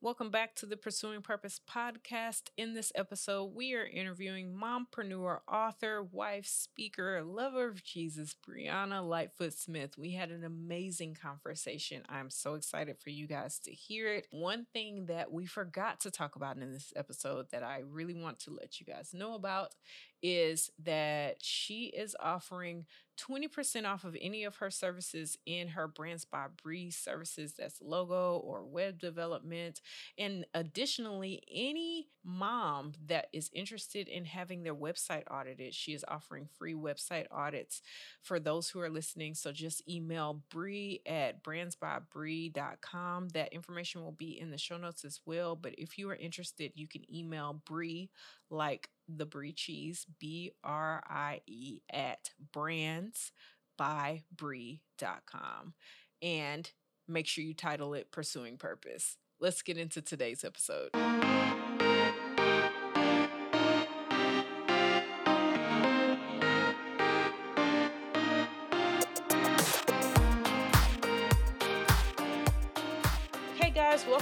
Welcome back to the Pursuing Purpose podcast. In this episode, we are interviewing mompreneur, author, wife, speaker, lover of Jesus, Brieanna Lightfoot Smith. We had an amazing conversation. I'm so excited for you guys to hear it. One thing that we forgot to talk about in this episode that I really want to let you guys know about is that she is offering 20% off of any of her services in her Brands by Bree services that's logo or web development. And additionally, any mom that is interested in having their website audited, she is offering free website audits for those who are listening. So just email Bree at brandsbybree.com. That information will be in the show notes as well. But if you are interested, you can email Bree like the brie cheese, B R I E, at brandsbybree.com. And make sure you title it Pursuing Purpose. Let's get into today's episode.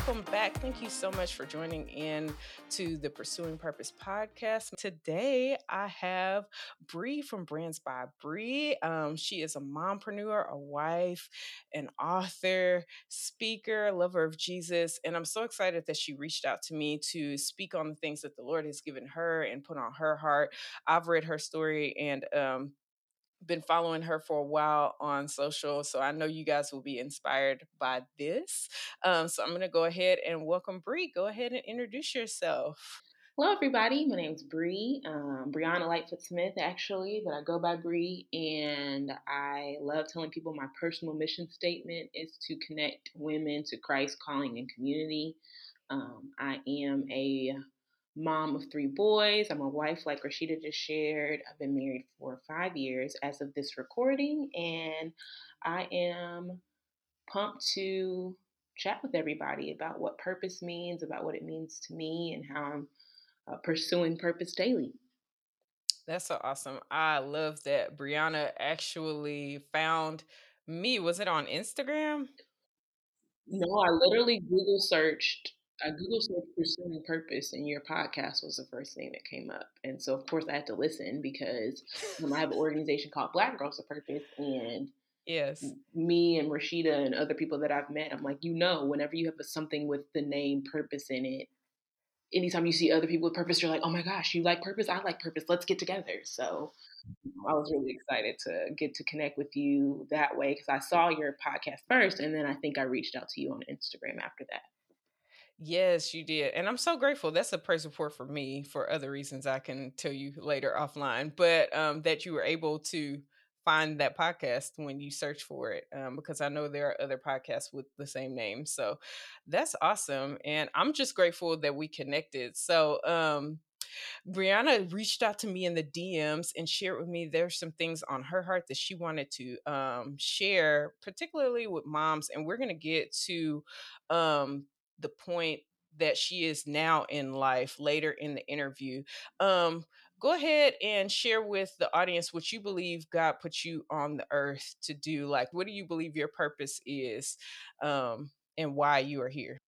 Welcome back. Thank you so much for joining in to the Pursuing Purpose podcast. Today, I have Bree from Brands by Bree. Um, she is a mompreneur, a wife, an author, speaker, lover of Jesus, and I'm so excited that she reached out to me to speak on the things that the Lord has given her and put on her heart. I've read her story and um, been following her for a while on social, so I know you guys will be inspired by this. Um, so I'm going to go ahead and welcome Bree. Go ahead and introduce yourself. Hello, everybody. My name is Bree, um, Brieanna Lightfoot Smith, actually, but I go by Bree, and I love telling people my personal mission statement is to connect women to Christ, calling, and community. Um, I am a mom of three boys. I'm a wife, like Rashida just shared. I've been married for five years as of this recording, and I am pumped to chat with everybody about what purpose means, about what it means to me, and how I'm uh, pursuing purpose daily. That's so awesome. I love that Brieanna actually found me. Was it on Instagram? No, I literally Google searched I Google searched pursuing purpose, and your podcast was the first thing that came up. And so, of course, I had to listen because um, I have an organization called Black Girls of Purpose, and yes, me and Rashida and other people that I've met, I'm like, you know, whenever you have a, something with the name purpose in it, anytime you see other people with purpose, you're like, oh my gosh, you like purpose, I like purpose, let's get together. So I was really excited to get to connect with you that way because I saw your podcast first, and then I think I reached out to you on Instagram after that. Yes, you did. And I'm so grateful. That's a praise report for me for other reasons I can tell you later offline, but um, that you were able to find that podcast when you search for it um, because I know there are other podcasts with the same name. So that's awesome. And I'm just grateful that we connected. So, um, Brieanna reached out to me in the DMs and shared with me there's some things on her heart that she wanted to um, share, particularly with moms. And we're going to get to um, the point that she is now in life later in the interview. Um, go ahead and share with the audience what you believe God put you on the earth to do. Like, what do you believe your purpose is um, and why you are here?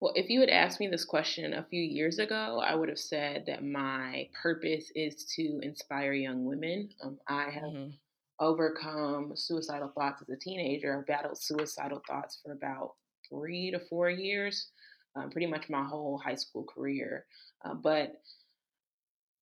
Well, if you had asked me this question a few years ago, I would have said that my purpose is to inspire young women. Um, I have mm-hmm. overcome suicidal thoughts as a teenager. I battled suicidal thoughts for about three to four years, um, pretty much my whole high school career. Uh, but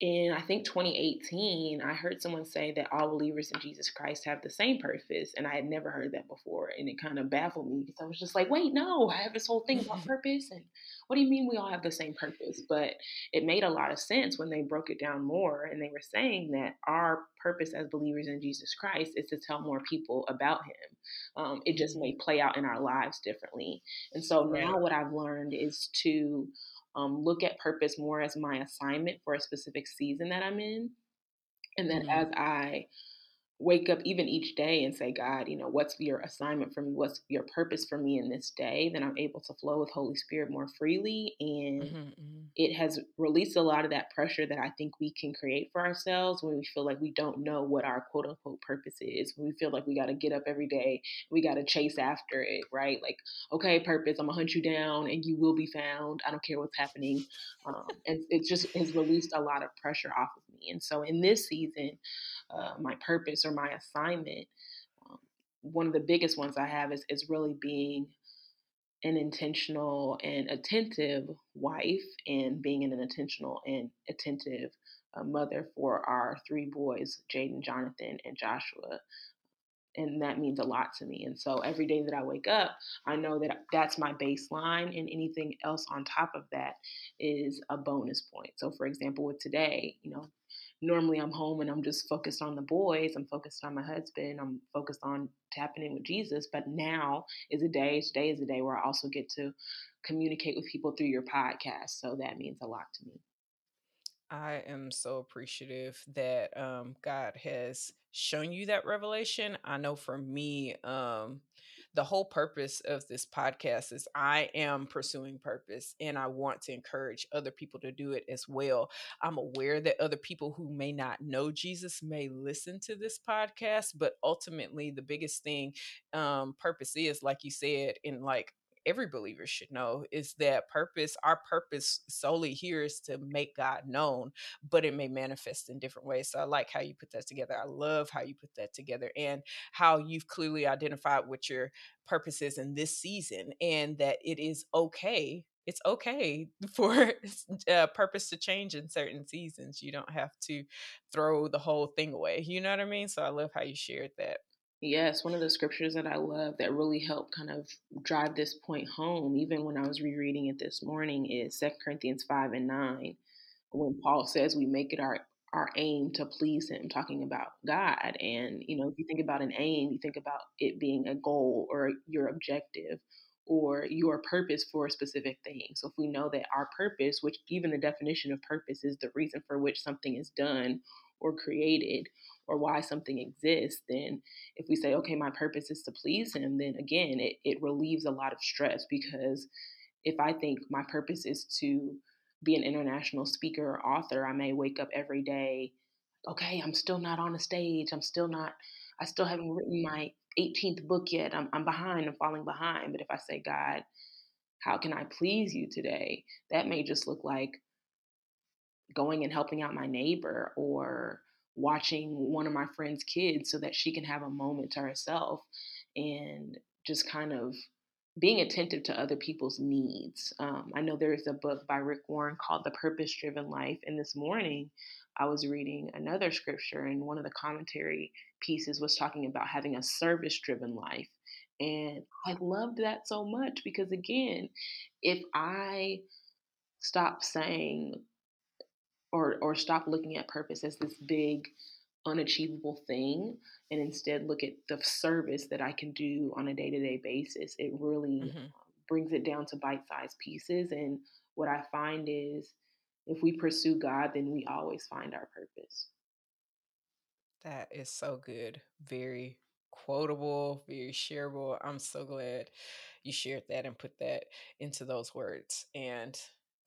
in I think 2018, I heard someone say that all believers in Jesus Christ have the same purpose, and I had never heard that before, and it kind of baffled me because I was just like, "Wait, no, I have this whole thing about purpose, and what do you mean we all have the same purpose?" But it made a lot of sense when they broke it down more, and they were saying that our purpose as believers in Jesus Christ is to tell more people about Him. Um, it just may play out in our lives differently, and so now what I've learned is to um, look at purpose more as my assignment for a specific season that I'm in. And then mm-hmm. as I wake up even each day and say, God, you know, what's your assignment for me? What's your purpose for me in this day? Then I'm able to flow with Holy Spirit more freely. And mm-hmm, mm-hmm. it has released a lot of that pressure that I think we can create for ourselves when we feel like we don't know what our quote unquote purpose is. When we feel like we got to get up every day, we got to chase after it, right? Like, okay, purpose, I'm going to hunt you down and you will be found. I don't care what's happening. Um, and it just has released a lot of pressure off of me. And so in this season, uh, my purpose or my assignment, um, one of the biggest ones I have is, is really being an intentional and attentive wife and being an intentional and attentive uh, mother for our three boys, Jaden, Jonathan, and Joshua. And that means a lot to me. And so every day that I wake up, I know that that's my baseline, and anything else on top of that is a bonus point. So, for example, with today, you know, normally I'm home and I'm just focused on the boys, I'm focused on my husband, I'm focused on tapping in with Jesus. But now is a day, today is a day where I also get to communicate with people through your podcast. So that means a lot to me. I am so appreciative that um, God has shown you that revelation. I know for me, um, the whole purpose of this podcast is I am pursuing purpose and I want to encourage other people to do it as well. I'm aware that other people who may not know Jesus may listen to this podcast, but ultimately, the biggest thing um, purpose is, like you said, in like every believer should know is that purpose, our purpose solely here is to make God known, but it may manifest in different ways. So I like how you put that together. I love how you put that together and how you've clearly identified what your purpose is in this season and that it is okay it's okay for uh, purpose to change in certain seasons. You don't have to throw the whole thing away. You know what I mean? So I love how you shared that. Yes, one of the scriptures that I love that really helped kind of drive this point home, even when I was rereading it this morning, is 2 Corinthians 5 and 9, when Paul says we make it our our aim to please him talking about god. And you know if you think about an aim you think about it being a goal or your objective or your purpose for a specific thing. So if we know that our purpose which even the definition of purpose is the reason for which something is done or created or why something exists, then if we say, okay, my purpose is to please him, then again, it, it relieves a lot of stress because if I think my purpose is to be an international speaker or author, I may wake up every day, okay, I'm still not on a stage. I'm still not, I still haven't written my 18th book yet. I'm, I'm behind, I'm falling behind. But if I say, God, how can I please you today? That may just look like going and helping out my neighbor or watching one of my friend's kids so that she can have a moment to herself and just kind of being attentive to other people's needs. Um, I know there is a book by Rick Warren called The Purpose Driven Life. And this morning, I was reading another scripture, and one of the commentary pieces was talking about having a service driven life. And I loved that so much because, again, if I stop saying, or or stop looking at purpose as this big unachievable thing and instead look at the service that I can do on a day-to-day basis. It really mm-hmm. brings it down to bite-sized pieces and what I find is if we pursue God, then we always find our purpose. That is so good. Very quotable, very shareable. I'm so glad you shared that and put that into those words. And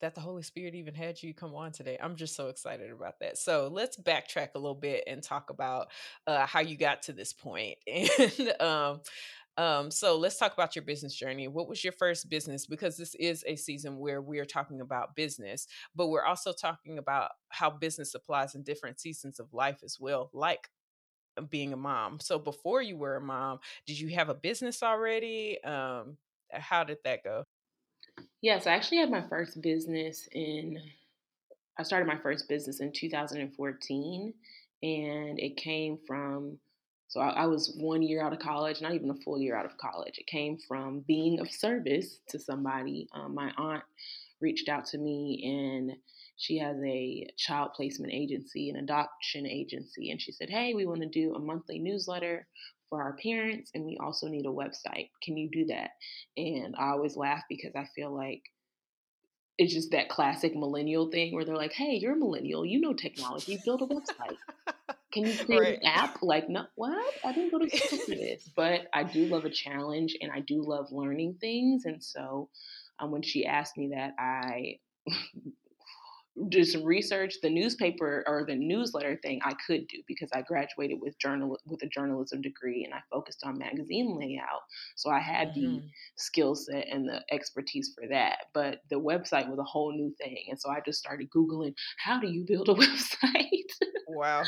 that the Holy Spirit even had you come on today. I'm just so excited about that. So let's backtrack a little bit and talk about uh, how you got to this point. And um, um, so let's talk about your business journey. What was your first business? Because this is a season where we are talking about business, but we're also talking about how business applies in different seasons of life as well, like uh, being a mom. So before you were a mom, did you have a business already? Um, how did that go? Yes, I actually had my first business in, I started my first business in 2014, and it came from, so I, I, was one year out of college, not even a full year out of college. It came from being of service to somebody. Um, my aunt reached out to me, and she has a child placement agency, an adoption agency, and she said, Hey, we want to do a monthly newsletter for our parents and we also need a website. Can you do that? And I always laugh because I feel like it's just that classic millennial thing where they're like, hey, you're a millennial, you know technology, build a website. can you create right. an app? Like, no, what? I didn't go to school for this. But I do love a challenge and I do love learning things. And so um, when she asked me that, I do some research. The newspaper or the newsletter thing I could do because I graduated with journal with a journalism degree and I focused on magazine layout. So I had mm-hmm. the skill set and the expertise for that. But the website was a whole new thing. And so I just started Googling how do you build a website? Wow.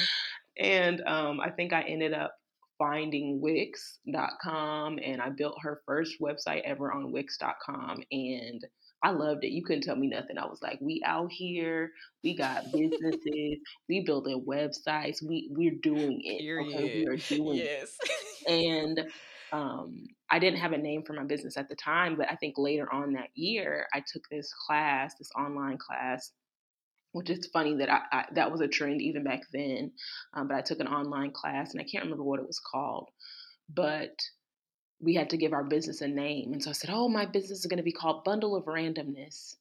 and um, I think I ended up finding Wix.com and I built her first website ever on Wix.com and I loved it. You couldn't tell me nothing. I was like, we out here, we got businesses, we building websites, we we're doing it. Period. Okay, we are doing yes. it. And um, I didn't have a name for my business at the time, but I think later on that year, I took this class, this online class, which is funny that I, I that was a trend even back then. Um, but I took an online class, and I can't remember what it was called, but we had to give our business a name. And so I said, Oh, my business is going to be called Bundle of Randomness.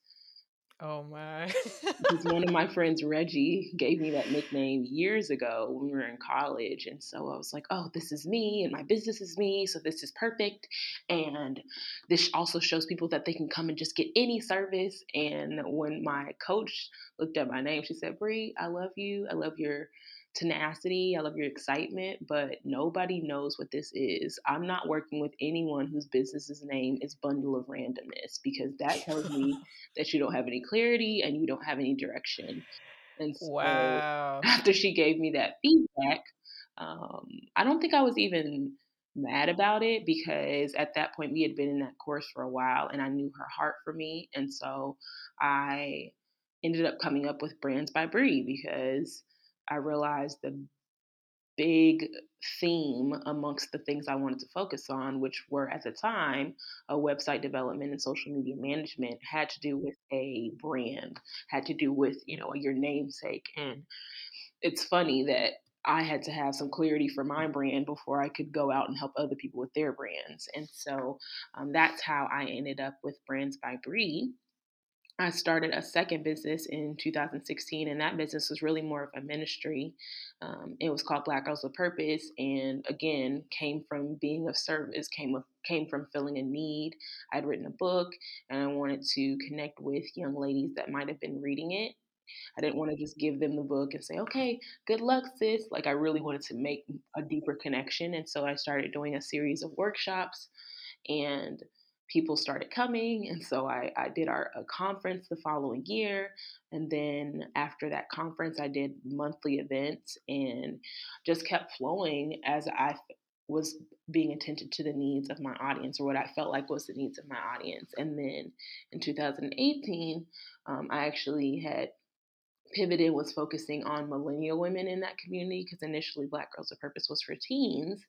Oh my. because one of my friends, Reggie, gave me that nickname years ago when we were in college. And so I was like, oh, this is me and my business is me. So this is perfect. And this also shows people that they can come and just get any service. And when my coach looked at my name, she said, Bree, I love you. I love your tenacity. I love your excitement, but nobody knows what this is. I'm not working with anyone whose business's name is Bundle of Randomness because that tells me that you don't have any clarity and you don't have any direction. And so wow. after she gave me that feedback, um, I don't think I was even mad about it because at that point we had been in that course for a while and I knew her heart for me. And so I ended up coming up with Brands by Bree because I realized the big theme amongst the things I wanted to focus on, which were at the time a website development and social media management, had to do with a brand, had to do with, you know, your namesake. And it's funny that I had to have some clarity for my brand before I could go out and help other people with their brands. And so um, that's how I ended up with Brands by Bree. I started a second business in 2016, and that business was really more of a ministry. Um, it was called Black Girls with Purpose, and again, came from being of service, came of, came from filling a need. I'd written a book, and I wanted to connect with young ladies that might have been reading it. I didn't want to just give them the book and say, "Okay, good luck, sis." Like I really wanted to make a deeper connection, and so I started doing a series of workshops and people started coming and so i, I did our a conference the following year and then after that conference i did monthly events and just kept flowing as i was being attentive to the needs of my audience or what i felt like was the needs of my audience and then in 2018 um, i actually had pivoted was focusing on millennial women in that community because initially black girls of purpose was for teens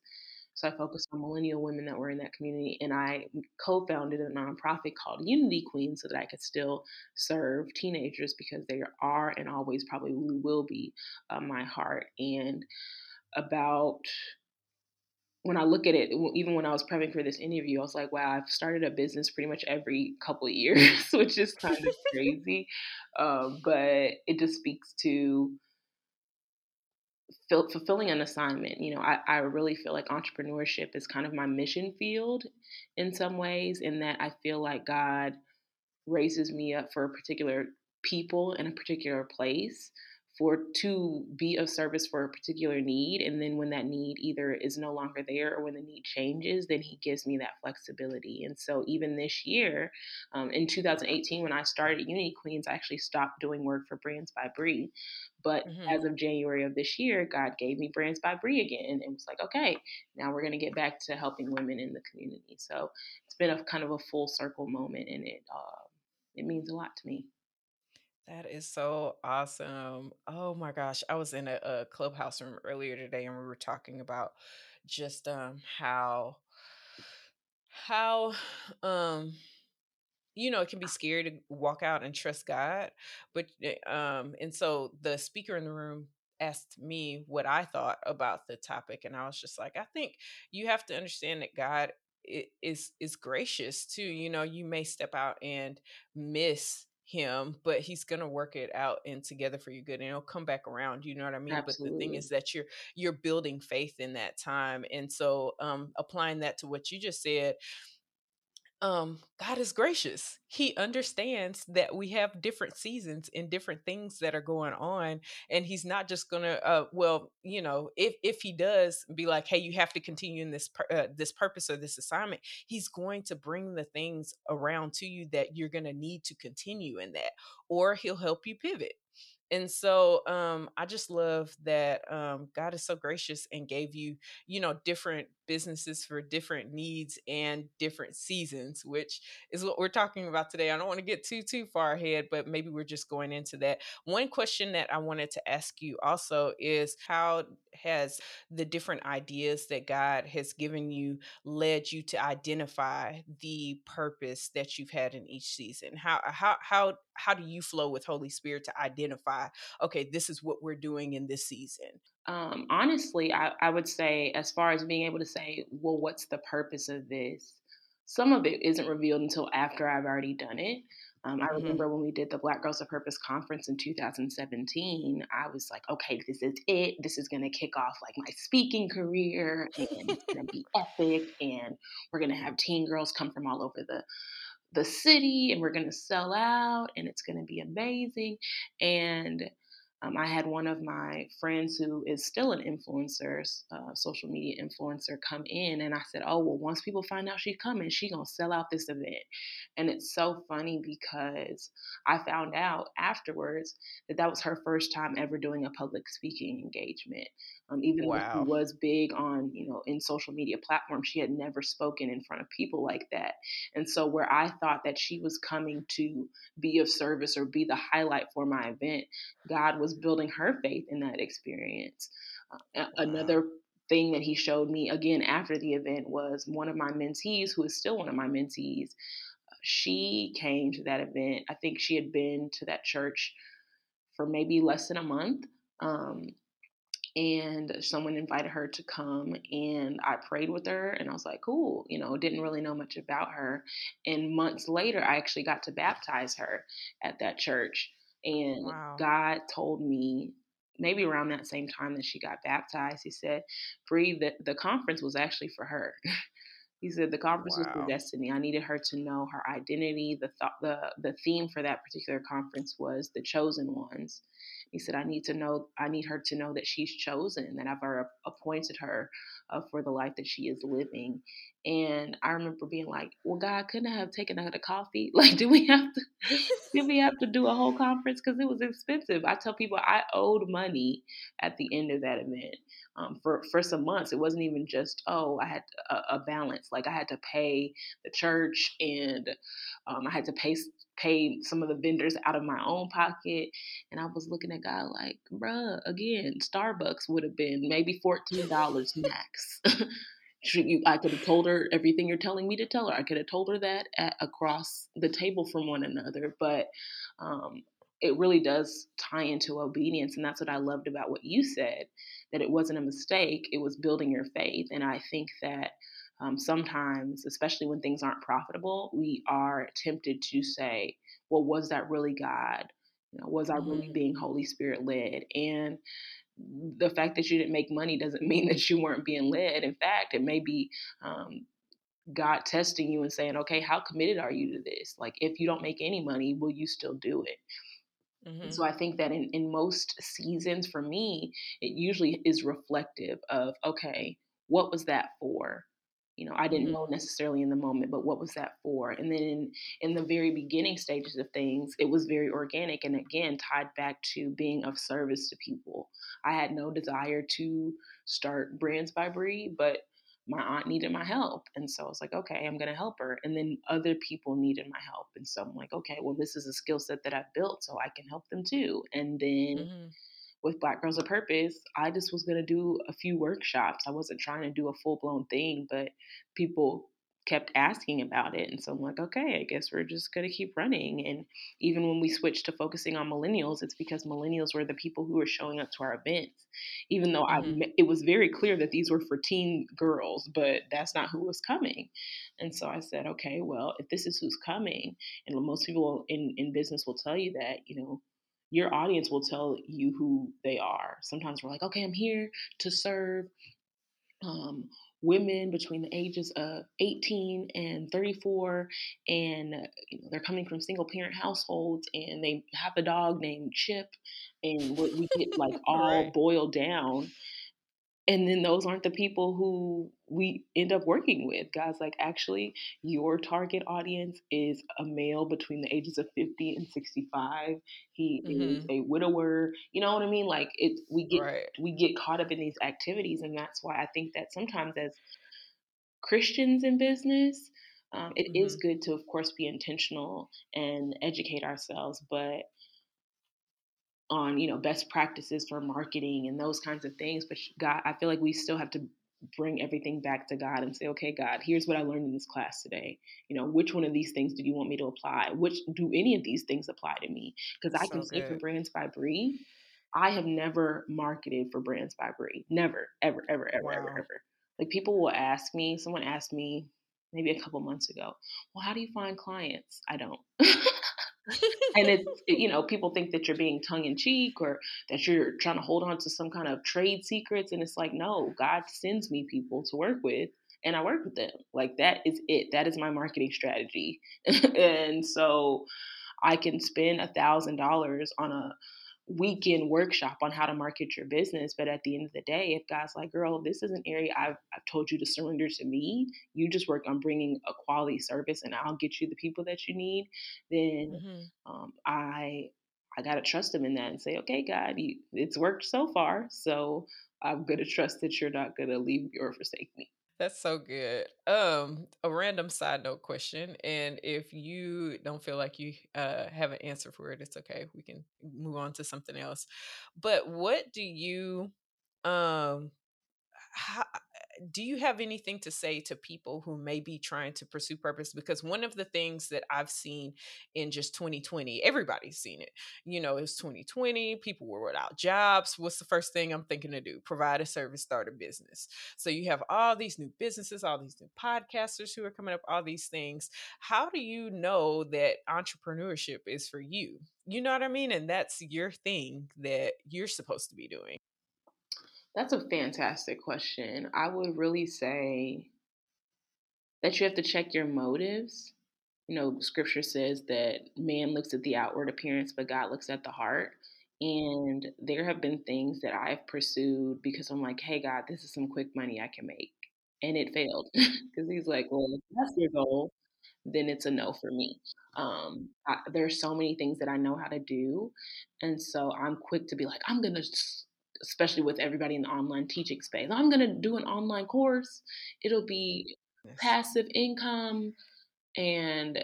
so I focused on millennial women that were in that community, and I co-founded a nonprofit called Unity Queen so that I could still serve teenagers because they are and always probably will be uh, my heart. And about when I look at it, even when I was prepping for this interview, I was like, wow, I've started a business pretty much every couple of years, which is kind of crazy. Uh, but it just speaks to fulfilling an assignment. You know, I, I really feel like entrepreneurship is kind of my mission field in some ways, in that I feel like God raises me up for a particular people in a particular place for to be of service for a particular need and then when that need either is no longer there or when the need changes then he gives me that flexibility. And so even this year um, in 2018 when i started unity queens i actually stopped doing work for brands by bree. But mm-hmm. as of january of this year god gave me brands by bree again and was like okay now we're going to get back to helping women in the community. So it's been a kind of a full circle moment and it uh, it means a lot to me that is so awesome. Oh my gosh. I was in a, a clubhouse room earlier today and we were talking about just um how how um you know it can be scary to walk out and trust God. But eh, um and so the speaker in the room asked me what I thought about the topic and I was just like I think you have to understand that God is is gracious too. You know, you may step out and miss him, but he's gonna work it out and together for your good and it'll come back around. You know what I mean? Absolutely. But the thing is that you're you're building faith in that time. And so um applying that to what you just said, um god is gracious. He understands that we have different seasons and different things that are going on and he's not just gonna uh well you know if if he does be like hey you have to continue in this uh, this purpose or this assignment he's going to bring the things around to you that you're gonna need to continue in that or he'll help you pivot. And so um, I just love that um, God is so gracious and gave you, you know, different businesses for different needs and different seasons, which is what we're talking about today. I don't want to get too too far ahead, but maybe we're just going into that. One question that I wanted to ask you also is how has the different ideas that God has given you led you to identify the purpose that you've had in each season? How how how how do you flow with Holy Spirit to identify, okay, this is what we're doing in this season? Um, honestly, I, I would say, as far as being able to say, well, what's the purpose of this? Some of it isn't revealed until after I've already done it. Um, I mm-hmm. remember when we did the Black Girls of Purpose conference in 2017, I was like, okay, this is it. This is going to kick off like my speaking career and it's going to be epic. And we're going to have teen girls come from all over the the city and we're going to sell out and it's going to be amazing. And um, I had one of my friends who is still an influencer, uh, social media influencer, come in, and I said, "Oh, well, once people find out she's coming, she's gonna sell out this event." And it's so funny because I found out afterwards that that was her first time ever doing a public speaking engagement. Um, even wow. though she was big on, you know, in social media platforms, she had never spoken in front of people like that. And so, where I thought that she was coming to be of service or be the highlight for my event, God was building her faith in that experience. Uh, wow. Another thing that he showed me again after the event was one of my mentees, who is still one of my mentees. She came to that event. I think she had been to that church for maybe less than a month. Um, and someone invited her to come and I prayed with her and I was like, cool, you know, didn't really know much about her. And months later, I actually got to baptize her at that church. And wow. God told me maybe around that same time that she got baptized, he said, Bree, the, the conference was actually for her. he said the conference wow. was for destiny. I needed her to know her identity. The thought the the theme for that particular conference was the chosen ones. He said, I need to know, I need her to know that she's chosen, that I've appointed her uh, for the life that she is living. And I remember being like, well, God, couldn't I have taken her to coffee? Like, do we have to, did we have to do a whole conference? Because it was expensive. I tell people I owed money at the end of that event. Um, for for some months. It wasn't even just oh I had a, a balance. Like I had to pay the church and um, I had to pay pay some of the vendors out of my own pocket. And I was looking at God like, bruh, again, Starbucks would have been maybe $14 max. I could have told her everything you're telling me to tell her. I could have told her that at, across the table from one another. But um, it really does tie into obedience. And that's what I loved about what you said that it wasn't a mistake, it was building your faith. And I think that um, sometimes, especially when things aren't profitable, we are tempted to say, well, was that really God? You know, was I really mm-hmm. being Holy Spirit led? And the fact that you didn't make money doesn't mean that you weren't being led. In fact, it may be um, God testing you and saying, okay, how committed are you to this? Like, if you don't make any money, will you still do it? Mm-hmm. So I think that in, in most seasons for me, it usually is reflective of, okay, what was that for? You know i didn't mm-hmm. know necessarily in the moment but what was that for? And then in, in the very beginning stages of things it was very organic and again tied back to being of service to people. I had no desire to start brands by Bree but my aunt needed my help and so i was like okay i'm going to help her. And then other people needed my help and so i'm like okay well this is a skill set that i've built so i can help them too. And then mm-hmm with Black Girls of Purpose, I just was going to do a few workshops. I wasn't trying to do a full blown thing, but people kept asking about it. And so I'm like, okay, I guess we're just going to keep running. And even when we switched to focusing on millennials, it's because millennials were the people who were showing up to our events. Even though mm-hmm. I, it was very clear that these were for teen girls, but that's not who was coming. And so I said, okay, well, if this is who's coming, and most people in, in business will tell you that, you know, your audience will tell you who they are. Sometimes we're like, okay, I'm here to serve um, women between the ages of 18 and 34 and you know, they're coming from single parent households and they have a dog named chip and we get like all right. boiled down and then those aren't the people who we end up working with guys like actually your target audience is a male between the ages of 50 and 65 he mm-hmm. is a widower you know what i mean like it we get right. we get caught up in these activities and that's why i think that sometimes as christians in business um, it mm-hmm. is good to of course be intentional and educate ourselves but on you know best practices for marketing and those kinds of things but god i feel like we still have to bring everything back to god and say okay god here's what i learned in this class today. You know which one of these things do you want me to apply? Which do any of these things apply to me? Because i can say for brands by Bree i have never marketed for brands by Bree. Never ever ever ever wow. ever ever. Like people will ask me someone asked me maybe a couple months ago well how do you find clients? I don't and it's you know people think that you're being tongue in cheek or that you're trying to hold on to some kind of trade secrets and it's like no god sends me people to work with and i work with them. Like that is it. That is my marketing strategy. And so i can spend a thousand dollars on a weekend workshop on how to market your business. But at the end of the day, if God's like, girl, this is an area I've, I've told you to surrender to me, you just work on bringing a quality service and I'll get you the people that you need, then mm-hmm. um, I I gotta trust him in that and say, okay, God, you, it's worked so far, so I'm gonna trust that you're not gonna leave or forsake me. That's so good. Um, a random side note question, and if you don't feel like you uh, have an answer for it, it's okay. We can move on to something else. But what do you um how, do you have anything to say to people who may be trying to pursue purpose? Because one of the things that I've seen in just 2020, everybody's seen it. You know, it's 2020, people were without jobs. What's the first thing I'm thinking to do? Provide a service, start a business. So you have all these new businesses, all these new podcasters who are coming up, all these things. How do you know that entrepreneurship is for you? You know what I mean? And that's your thing that you're supposed to be doing. That's a fantastic question. I would really say that you have to check your motives. You know, scripture says that man looks at the outward appearance, but God looks at the heart. And there have been things that I've pursued because I'm like, hey, God, this is some quick money I can make. And it failed because he's like, well, if that's your goal, then it's a no for me. Um, I, there's so many things that I know how to do. And so I'm quick to be like, I'm going to especially with everybody in the online teaching space. I'm going to do an online course. It'll be yes. passive income. And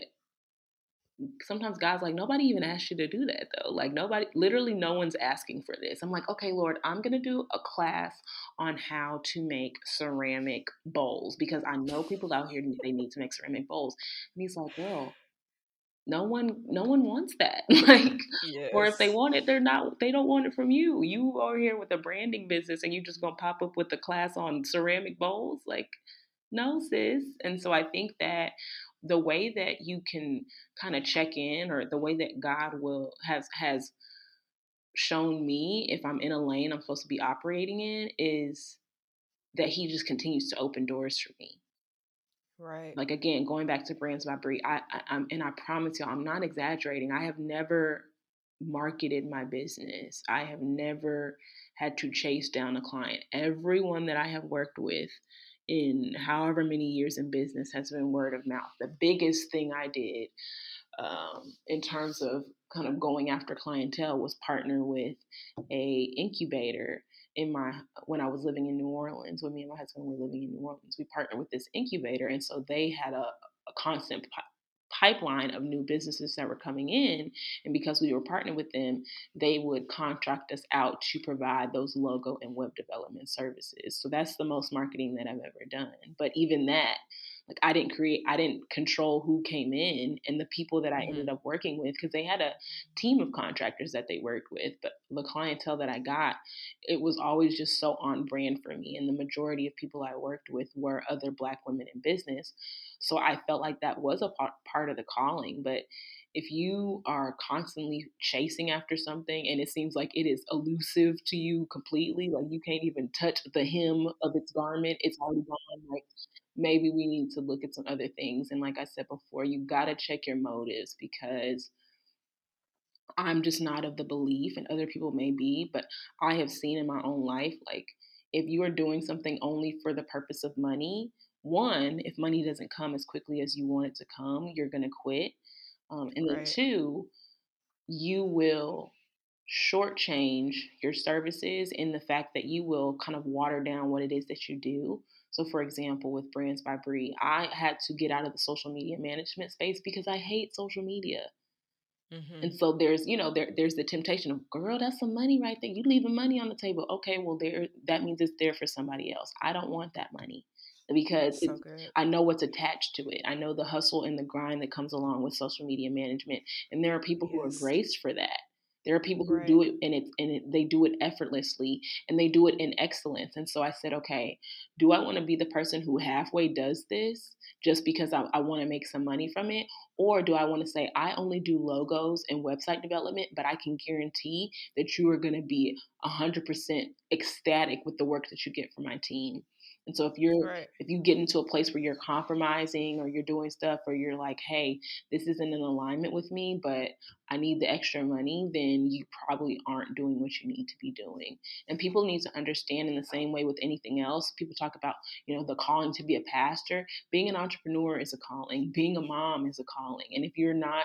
sometimes God's like, nobody even asked you to do that though. Like, nobody, literally, no one's asking for this. I'm like, okay, Lord, I'm going to do a class on how to make ceramic bowls because I know people out here, they need to make ceramic bowls. And he's like, girl, no one no one wants that. Like yes. or if they want it they're not they don't want it from you. You are here with a branding business and you just gonna pop up with a class on ceramic bowls? Like no sis. And so i think that the way that you can kind of check in or the way that god will has has shown me if i'm in a lane i'm supposed to be operating in is that he just continues to open doors for me Right. Like again, going back to brands by Bree, I, I am and I promise y'all, I'm not exaggerating. I have never marketed my business. I have never had to chase down a client. Everyone that I have worked with in however many years in business has been word of mouth. The biggest thing I did um, in terms of kind of going after clientele was partner with a incubator in my when I was living in New Orleans, when me and my husband were living in New Orleans, we partnered with this incubator, and so they had a, a constant pipeline of new businesses that were coming in, and because we were partnered with them, they would contract us out to provide those logo and web development services. So that's the most marketing that I've ever done. But even that like I didn't create, I didn't control who came in and the people that I mm-hmm. ended up working with because they had a team of contractors that they worked with. But the clientele that I got, it was always just so on brand for me. And the majority of people I worked with were other Black women in business. So I felt like that was a part of the calling. But if you are constantly chasing after something and it seems like it is elusive to you completely, like you can't even touch the hem of its garment, it's already gone. Like maybe we need to look at some other things. And like I said before, you got to check your motives because I'm just not of the belief, and other people may be, but I have seen in my own life, like if you are doing something only for the purpose of money, one, if money doesn't come as quickly as you want it to come, you're going to quit. Um, and right. then two, you will shortchange your services in the fact that you will kind of water down what it is that you do. So, for example, with Brands by Bree, I had to get out of the social media management space because I hate social media. Mm-hmm. And so there's, you know, there there's the temptation of, girl, that's some money right there. You leaving money on the table. Okay, well, there that means it's there for somebody else. I don't want that money because so I know what's attached to it. I know the hustle and the grind that comes along with social media management, and there are people yes. who are graced for that. There are people who right. do it and it and it, they do it effortlessly and they do it in excellence. And so I said, okay, do I want to be the person who halfway does this just because I, I want to make some money from it? Or do I want to say, I only do logos and website development, but I can guarantee that you are going to be 100% ecstatic with the work that you get from my team. And so if you're right. if you get into a place where you're compromising or you're doing stuff or you're like, hey, this isn't in alignment with me, but I need the extra money, then you probably aren't doing what you need to be doing. And people need to understand in the same way with anything else. People talk about, you know, the calling to be a pastor. Being an entrepreneur is a calling. Being a mom is a calling. And if you're not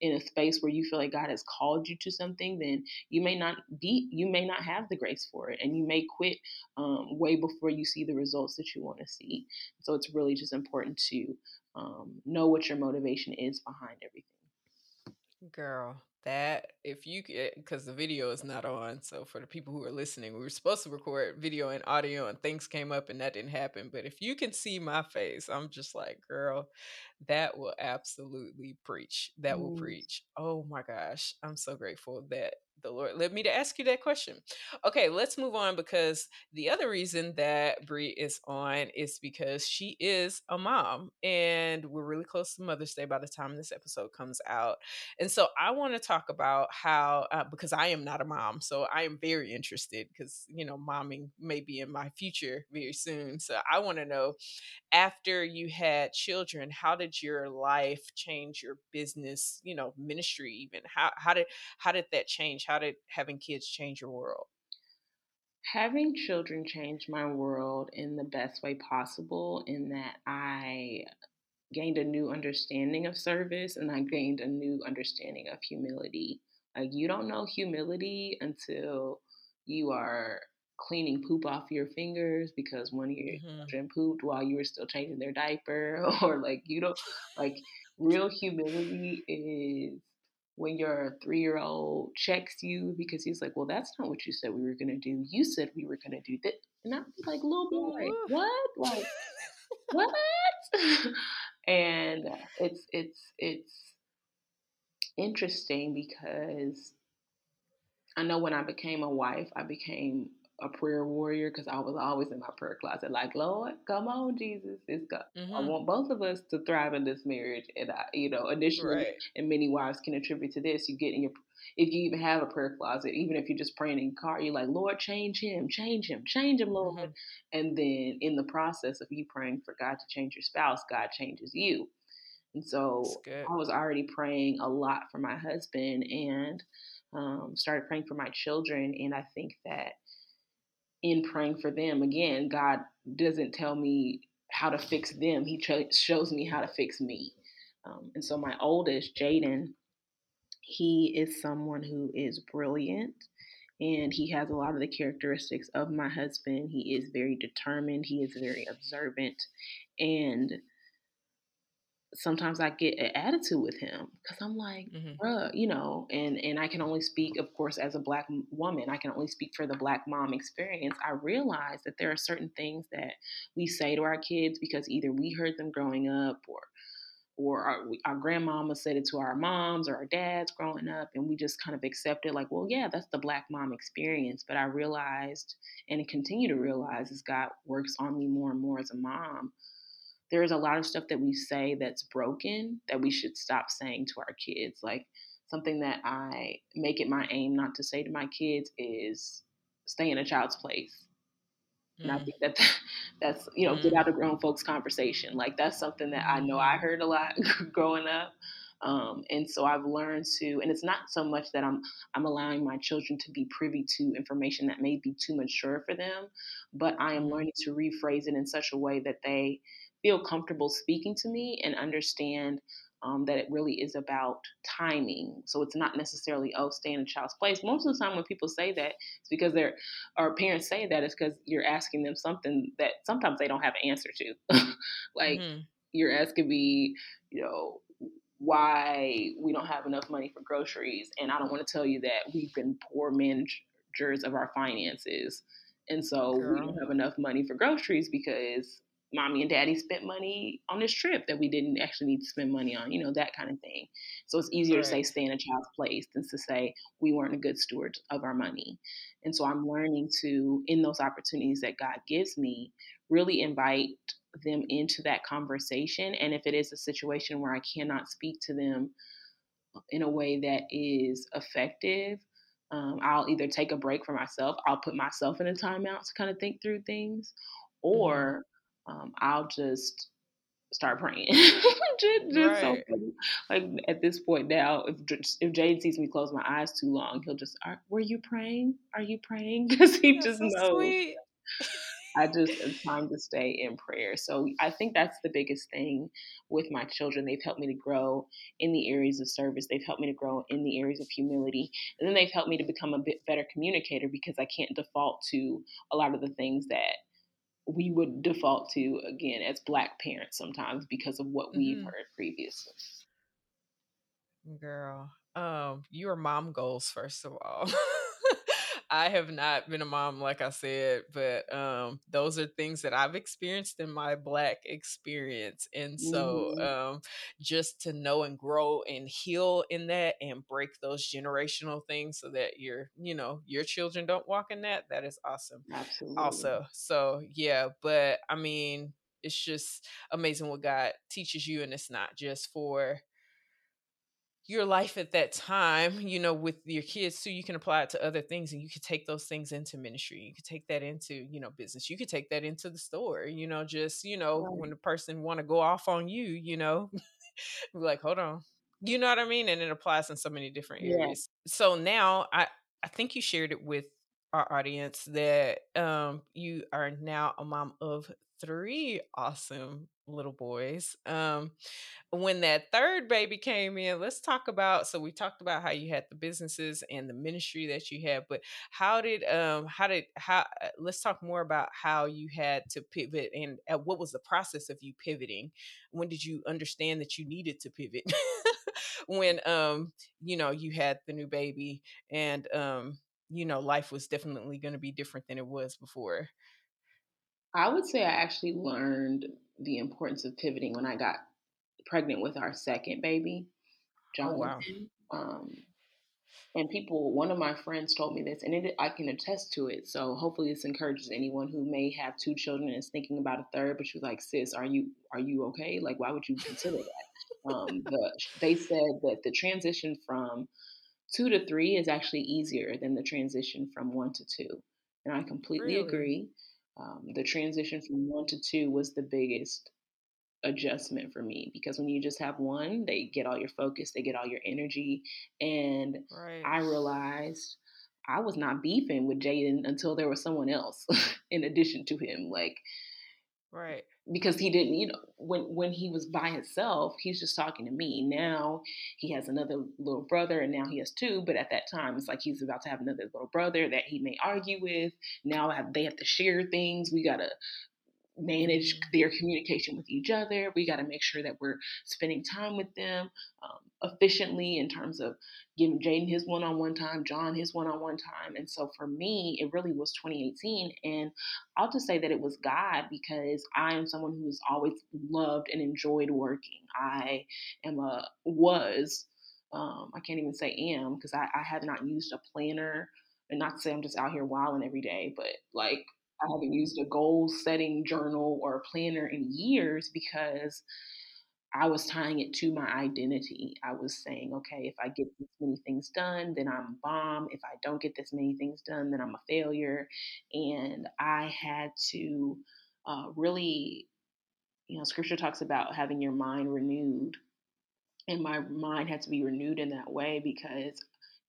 in a space where you feel like God has called you to something, then you may not be, you may not have the grace for it, and you may quit um, way before you see the results that you want to see. So it's really just important to um, know what your motivation is behind everything. Girl, that if you get eh, because the video is not on so for the people who are listening we were supposed to record video and audio and things came up and that didn't happen but if you can see my face i'm just like girl that will absolutely preach that will preach. Oh my gosh i'm so grateful that the Lord led me to ask you that question. Okay, let's move on because the other reason that Bree is on is because she is a mom and we're really close to Mother's Day by the time this episode comes out. And so I want to talk about how, uh, because I am not a mom, so I am very interested because, you know, momming may be in my future very soon. So I want to know after you had children, how did your life change your business, you know, ministry even? How, how did, how did that change? How did having kids change your world? Having children changed my world in the best way possible, in that I gained a new understanding of service and I gained a new understanding of humility. Like, you don't know humility until you are cleaning poop off your fingers because one of your mm-hmm. children pooped while you were still changing their diaper, or like, you don't like real humility is when your three year old checks you because he's like, Well, that's not what you said we were going to do. You said we were going to do that. And I'm like, Little boy, what? Like, what? and it's, it's, it's interesting because I know when I became a wife, I became a prayer warrior because I was always in my prayer closet, like, Lord, come on, Jesus, it's God. Mm-hmm. I want both of us to thrive in this marriage. And I, you know, initially, right. and many wives can attribute to this. You get in your, if you even have a prayer closet, even if you're just praying in car, you're like, Lord, change him, change him, change him, Lord. Mm-hmm. And then in the process of you praying for God to change your spouse, God changes you. And so I was already praying a lot for my husband and um, started praying for my children. And I think that in praying for them, again, God doesn't tell me how to fix them, He shows me how to fix me. Um, and so, my oldest, Jaden, he is someone who is brilliant and he has a lot of the characteristics of my husband. He is very determined, he is very observant. And sometimes I get an attitude with him because I'm like, mm-hmm. bruh, you know, and and I can only speak, of course, as a black woman. I can only speak for the black mom experience. I realize that there are certain things that we say to our kids because either we heard them growing up or or our, our grandmama said it to our moms or our dads growing up and we just kind of accepted like well yeah that's the black mom experience but i realized and continue to realize as god works on me more and more as a mom there's a lot of stuff that we say that's broken that we should stop saying to our kids. Like something that I make it my aim not to say to my kids is stay in a child's place. Mm. And I mm. think that that's, you know, mm. get out of grown folks conversation. Like that's something that I know I mm. heard a lot growing up. Um, and so I've learned to, and it's not so much that I'm I'm allowing my children to be privy to information that may be too mature for them, but I am mm. learning to rephrase it in such a way that they feel comfortable speaking to me and understand um, that it really is about timing. So it's not necessarily, oh, stay in a child's place. Most of the time when people say that, it's because they're, or parents say that, it's because you're asking them something that sometimes they don't have an answer to. like mm-hmm. you're asking me, you know, why we don't have enough money for groceries. And I don't want to tell you that we've been poor managers of our finances. And so Girl. we don't have enough money for groceries because mommy and daddy spent money on this trip that we didn't actually need to spend money on, you know, that kind of thing. So it's easier right. to say stay in a child's place than to say we weren't a good steward of our money. And so I'm learning to, in those opportunities that God gives me, really invite them into that conversation. And if it is a situation where I cannot speak to them in a way that is effective, um, I'll either take a break for myself, I'll put myself in a timeout to kind of think through things, mm-hmm. or um, I'll just start praying. just, just right. so funny. Like at this point now, if if Jade sees me close my eyes too long, he'll just, "Were you praying? Are you praying?" Because he That's just so knows. Sweet. I just it's time to stay in prayer. So I think that's the biggest thing with my children. They've helped me to grow in the areas of service. They've helped me to grow in the areas of humility. And then they've helped me to become a bit better communicator because I can't default to a lot of the things that we would default to again as black parents sometimes because of what we've mm-hmm. heard previously. Girl, um, your mom goals first of all. I have not been a mom, like I said, but um, those are things that I've experienced in my black experience. And so mm-hmm. um, just to know and grow and heal in that and break those generational things so that your, you know, your children don't walk in that, that is awesome. Absolutely. Also. So yeah, but I mean, it's just amazing what God teaches you, and it's not just for your life at that time, you know, with your kids too, you can apply it to other things and you could take those things into ministry. You could take that into, you know, business. You could take that into the store, you know, just, you know, right. when the person want to go off on you, you know, like, hold on. You know what I mean? And it applies in so many different areas. Yeah. So now I I think you shared it with our audience that um you are now a mom of three awesome little boys. Um, when that third baby came in, let's talk about. So we talked about how you had the businesses and the ministry that you had, but how did um how did how uh, let's talk more about how you had to pivot and uh, what was the process of you pivoting? When did you understand that you needed to pivot? when um you know you had the new baby and um you know life was definitely going to be different than it was before. I would say I actually learned the importance of pivoting when I got pregnant with our second baby, Jonathan. Oh, wow. Um, and people, one of my friends told me this, and it, I can attest to it. So hopefully, this encourages anyone who may have two children and is thinking about a third. But she was like, "Sis, are you are you okay? Like, why would you consider that?" um, the, they said that the transition from two to three is actually easier than the transition from one to two, and I completely really? agree. Um, the transition from one to two was the biggest adjustment for me because when you just have one, they get all your focus, they get all your energy. And right. I realized I was not beefing with Jaden until there was someone else in addition to him. Like, right. because he didn't you know when when he was by himself he's just talking to me. Now he has another little brother and now he has two but at that time it's like he's about to have another little brother that he may argue with. Now have, they have to share things. We gotta manage their communication with each other. We got to make sure that we're spending time with them um, efficiently in terms of giving Jaden his one on one time, John his one on one time. And so for me, it really was 2018. And I'll just say that it was God because I am someone who's always loved and enjoyed working. I am a, was, um, I can't even say am because I, I have not used a planner and not to say I'm just out here wilding every day, but like I haven't used a goal setting journal or a planner in years because I was tying it to my identity. I was saying, okay, if I get this many things done, then I'm a bomb. If I don't get this many things done, then I'm a failure. And I had to uh, really, you know, scripture talks about having your mind renewed. And my mind had to be renewed in that way because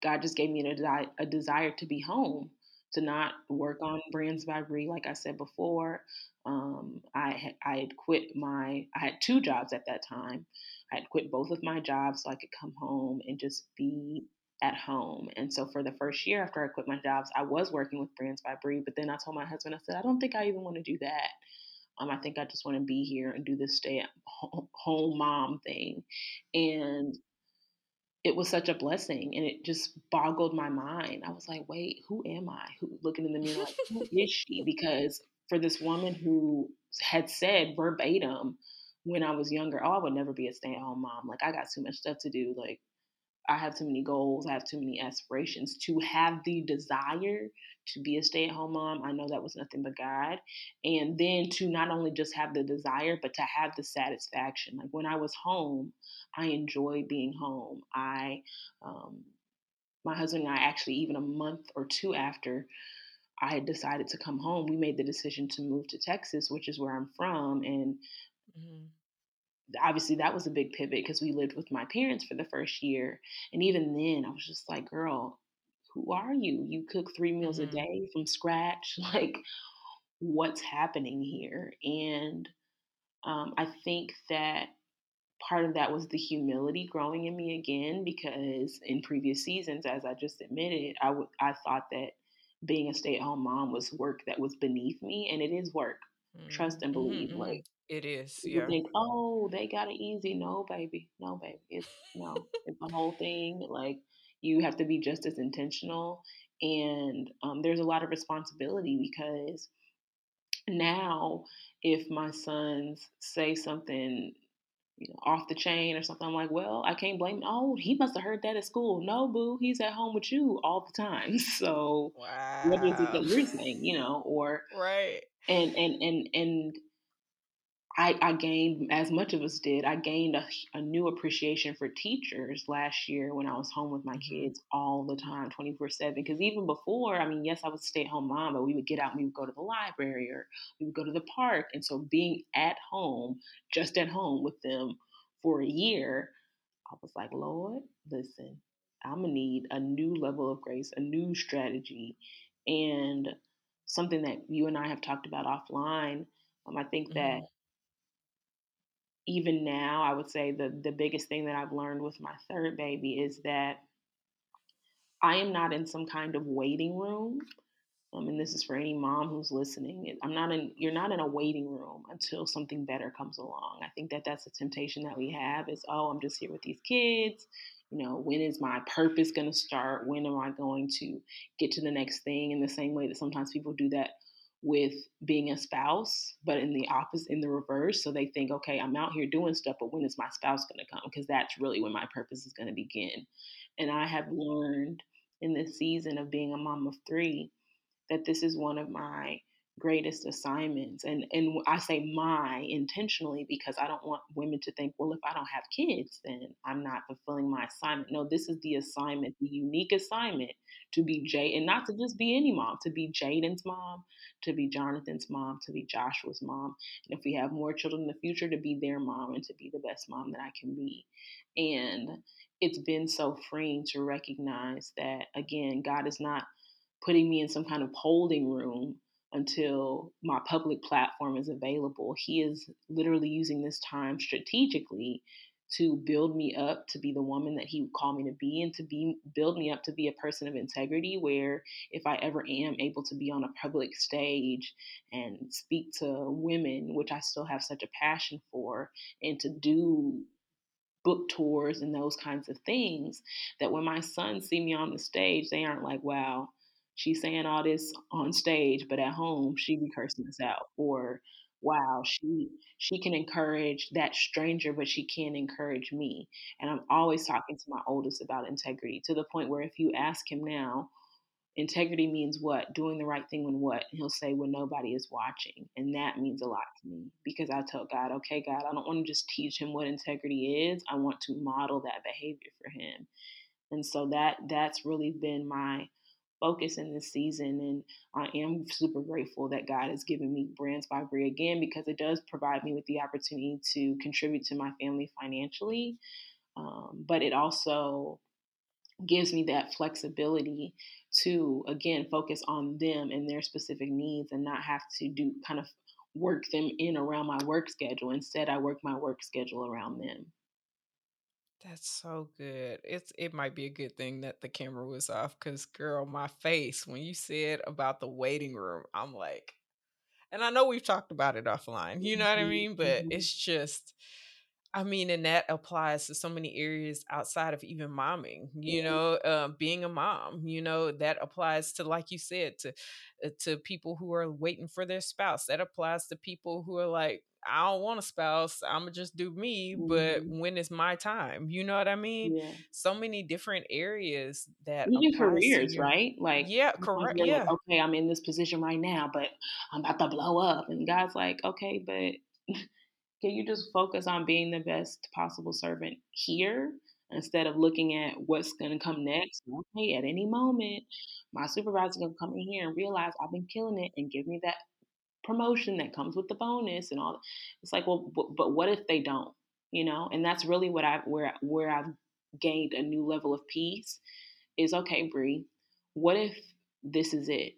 God just gave me a, a desire to be home to not work on brands by Brie, like I said before. Um, I had, I had quit my I had two jobs at that time. I had quit both of my jobs so I could come home and just be at home. And so for the first year after I quit my jobs, I was working with Brands by Brie. But then I told my husband, I said, I don't think I even want to do that. Um, I think I just want to be here and do this stay at home mom thing. And it was such a blessing and it just boggled my mind. I was like, wait, who am I? Who looking in the mirror like, who is she? Because for this woman who had said verbatim when I was younger, oh, I would never be a stay-at-home mom. Like I got too much stuff to do. Like I have too many goals, I have too many aspirations. To have the desire to be a stay at home mom, I know that was nothing but God. And then to not only just have the desire, but to have the satisfaction. Like when I was home, I enjoyed being home. I, um, my husband and I actually, even a month or two after I had decided to come home, we made the decision to move to Texas, which is where I'm from. And mm-hmm obviously that was a big pivot because we lived with my parents for the first year. And even then, I was just like, girl, who are you? You cook three meals mm-hmm. a day from scratch. Like, what's happening here? And um, I think that part of that was the humility growing in me again because in previous seasons, as I just admitted, I, w- I thought that being a stay at home mom was work that was beneath me, and it is work. Mm-hmm. Trust and believe. Mm-hmm. Like, it is. People yeah. think, oh, they got it easy. No, baby. No, baby. It's no. it's the whole thing. Like you have to be just as intentional, and um, there's a lot of responsibility because now, if my sons say something you know, off the chain or something. I'm like, well, I can't blame. Oh, he must have heard that at school. No, boo, he's at home with you all the time. So wow. what is it that you're saying? You know, or right. And and and and I, I, gained, as much of us did, I gained a, a, new appreciation for teachers last year when I was home with my mm-hmm. kids all the time, 24 7. Because even before, I mean, yes, I was a stay at home mom, but we would get out and we would go to the library or we would go to the park. And so being at home, just at home with them for a year, I was like, Lord, listen, I'm going to need a new level of grace, a new strategy, and something that you and I have talked about offline. Um, I think mm-hmm. that even now, I would say the the biggest thing that I've learned with my third baby is that I am not in some kind of waiting room. Um, and this is for any mom who's listening. I'm not in. You're not in a waiting room until something better comes along. I think that that's a temptation that we have. Is oh, I'm just here with these kids. You know, when is my purpose going to start? When am I going to get to the next thing? In the same way that sometimes people do that with being a spouse, but in the opposite, in the reverse. So they think, okay, I'm out here doing stuff, but when is my spouse going to come? Because that's really when my purpose is going to begin. And I have learned in this season of being a mom of three that this is one of my greatest assignments and and I say my intentionally because I don't want women to think well if I don't have kids then I'm not fulfilling my assignment. No this is the assignment the unique assignment to be Jay and not to just be any mom to be Jaden's mom to be Jonathan's mom to be Joshua's mom and if we have more children in the future to be their mom and to be the best mom that I can be. And it's been so freeing to recognize that again God is not putting me in some kind of holding room until my public platform is available. He is literally using this time strategically to build me up to be the woman that he would call me to be and to be build me up to be a person of integrity where if I ever am able to be on a public stage and speak to women which I still have such a passion for and to do book tours and those kinds of things that when my sons see me on the stage they aren't like wow she's saying all this on stage but at home she be cursing us out or wow, she she can encourage that stranger, but she can't encourage me. And I'm always talking to my oldest about integrity to the point where if you ask him now, integrity means what? Doing the right thing when what? And he'll say when nobody is watching. And that means a lot to me because I tell God, okay, God, I don't want to just teach him what integrity is. I want to model that behavior for him. And so that that's really been my focus in this season. And I am super grateful that God has given me Brands by Brie again because it does provide me with the opportunity to contribute to my family financially. Um, but it also gives me that flexibility to, again, focus on them and their specific needs and not have to do kind of work them in around my work schedule. Instead, I work my work schedule around them. That's so good. It's it might be a good thing that the camera was off because girl, my face when you said about the waiting room, I'm like, and I know we've talked about it offline, you know what I mm-hmm, mean? But mm-hmm. it's just I mean, and that applies to so many areas outside of even momming. You yeah. know, uh, being a mom. You know, that applies to, like you said, to uh, to people who are waiting for their spouse. That applies to people who are like, I don't want a spouse. I'm gonna just do me. Mm-hmm. But when is my time? You know what I mean? Yeah. So many different areas that even careers, right? Like, yeah, correct. Yeah. Like, okay, I'm in this position right now, but I'm about to blow up, and God's like, okay, but can you just focus on being the best possible servant here instead of looking at what's going to come next? Okay, at any moment, my supervisor can come in here and realize I've been killing it and give me that promotion that comes with the bonus and all. It's like, well, but, but what if they don't? You know, and that's really what I where where I've gained a new level of peace is okay, Bree. What if this is it?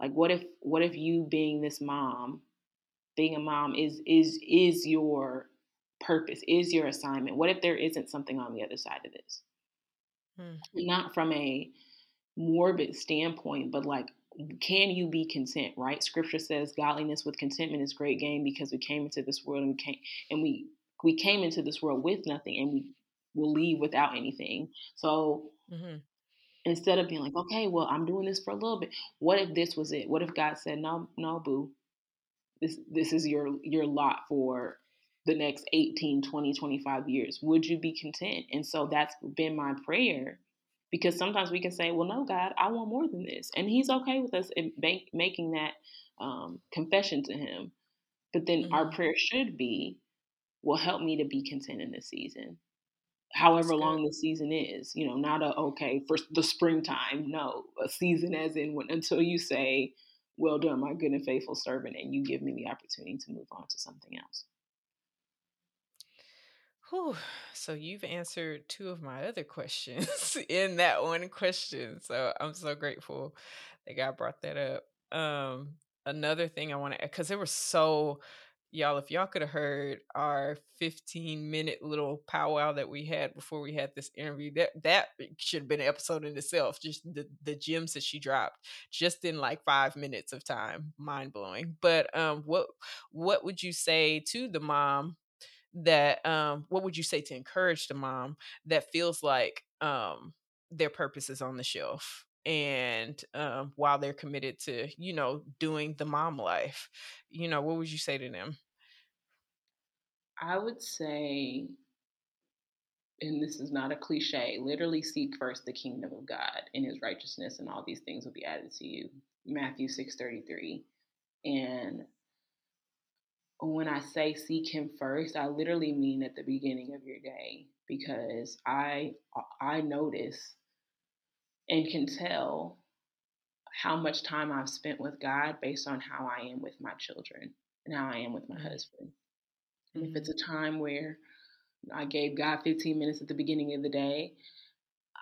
Like, what if what if you being this mom being a mom is is is your purpose, is your assignment? What if there isn't something on the other side of this? Hmm. Not from a morbid standpoint, but like can you be content, right? Scripture says godliness with contentment is great gain because we came into this world and we came and we we came into this world with nothing and we will leave without anything. So mm-hmm. instead of being like, okay, well, I'm doing this for a little bit, what if this was it? What if God said, no, no, boo, this this is your your lot for the next 18 20 25 years would you be content and so that's been my prayer because sometimes we can say well no god i want more than this and he's okay with us make, making that um, confession to him but then mm-hmm. our prayer should be will help me to be content in this season however long the season is you know not a okay for the springtime no a season as in when until you say well done, my good and faithful servant, and you give me the opportunity to move on to something else. Whew. So you've answered two of my other questions in that one question. So I'm so grateful that God brought that up. Um, another thing I want to, because there were so y'all if y'all could have heard our 15 minute little powwow that we had before we had this interview that that should have been an episode in itself just the the gems that she dropped just in like five minutes of time mind blowing but um what what would you say to the mom that um what would you say to encourage the mom that feels like um their purpose is on the shelf and um, while they're committed to you know doing the mom life? You know what would you say to them? I would say and this is not a cliche literally seek first the kingdom of god and his righteousness and all these things will be added to you. Matthew 6.33 and when i say seek him first i literally mean at the beginning of your day because i i notice and can tell how much time I've spent with God based on how I am with my children and how I am with my mm-hmm. husband. And if it's mm-hmm. a time where I gave God 15 minutes at the beginning of the day,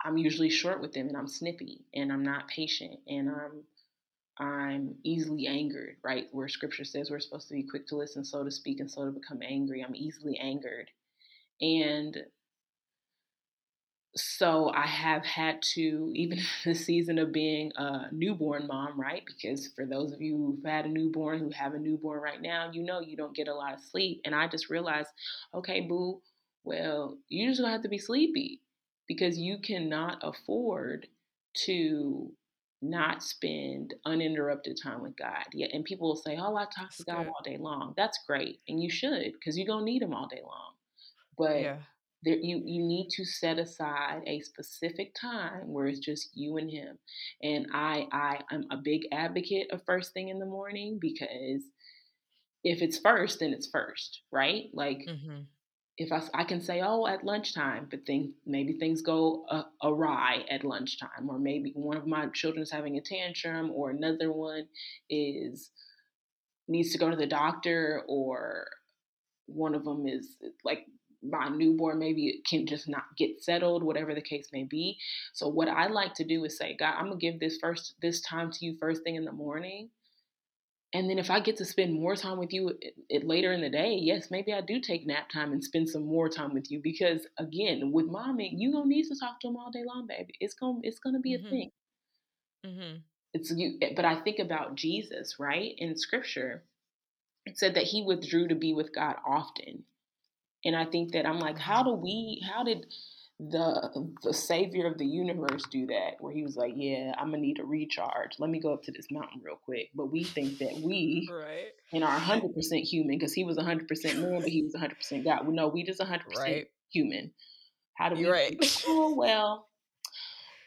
I'm usually short with them and I'm snippy and I'm not patient and I'm I'm easily angered, right? Where scripture says we're supposed to be quick to listen, slow to speak, and slow to become angry. I'm easily angered. And so I have had to, even the season of being a newborn mom, right? Because for those of you who've had a newborn, who have a newborn right now, you know you don't get a lot of sleep. And I just realized, okay, boo, well, you just gonna have to be sleepy because you cannot afford to not spend uninterrupted time with God. Yeah, and people will say, "Oh, I talk to God all day long." That's great, and you should because you're gonna need Him all day long. But yeah. there, you you need to set aside a specific time where it's just you and Him. And I I am a big advocate of first thing in the morning because if it's first, then it's first, right? Like. Mm-hmm if I, I can say, oh, at lunchtime, but think maybe things go uh, awry at lunchtime, or maybe one of my children's having a tantrum, or another one is needs to go to the doctor, or one of them is like my newborn maybe it can just not get settled whatever the case may be. So what i like to do is say god i'm gonna give this first this time to you first thing in the morning and then if I get to spend more time with you it, it, later in the day, yes, maybe I do take nap time and spend some more time with you because again, with mommy, you don't need to talk to him all day long, baby. It's gonna it's gonna be mm-hmm. a thing. Mm-hmm. It's you, eh, but I think about Jesus, right? In Scripture, it said that he withdrew to be with God often, and I think that I'm like, how mm-hmm. do we? How did the the savior of the universe do that where he was like yeah i'm gonna need a recharge. Let me go up to this mountain real quick. But we think that we right. and are 100% human because he was 100% man but he was 100% god. No we just 100% right. human. How do we right. oh well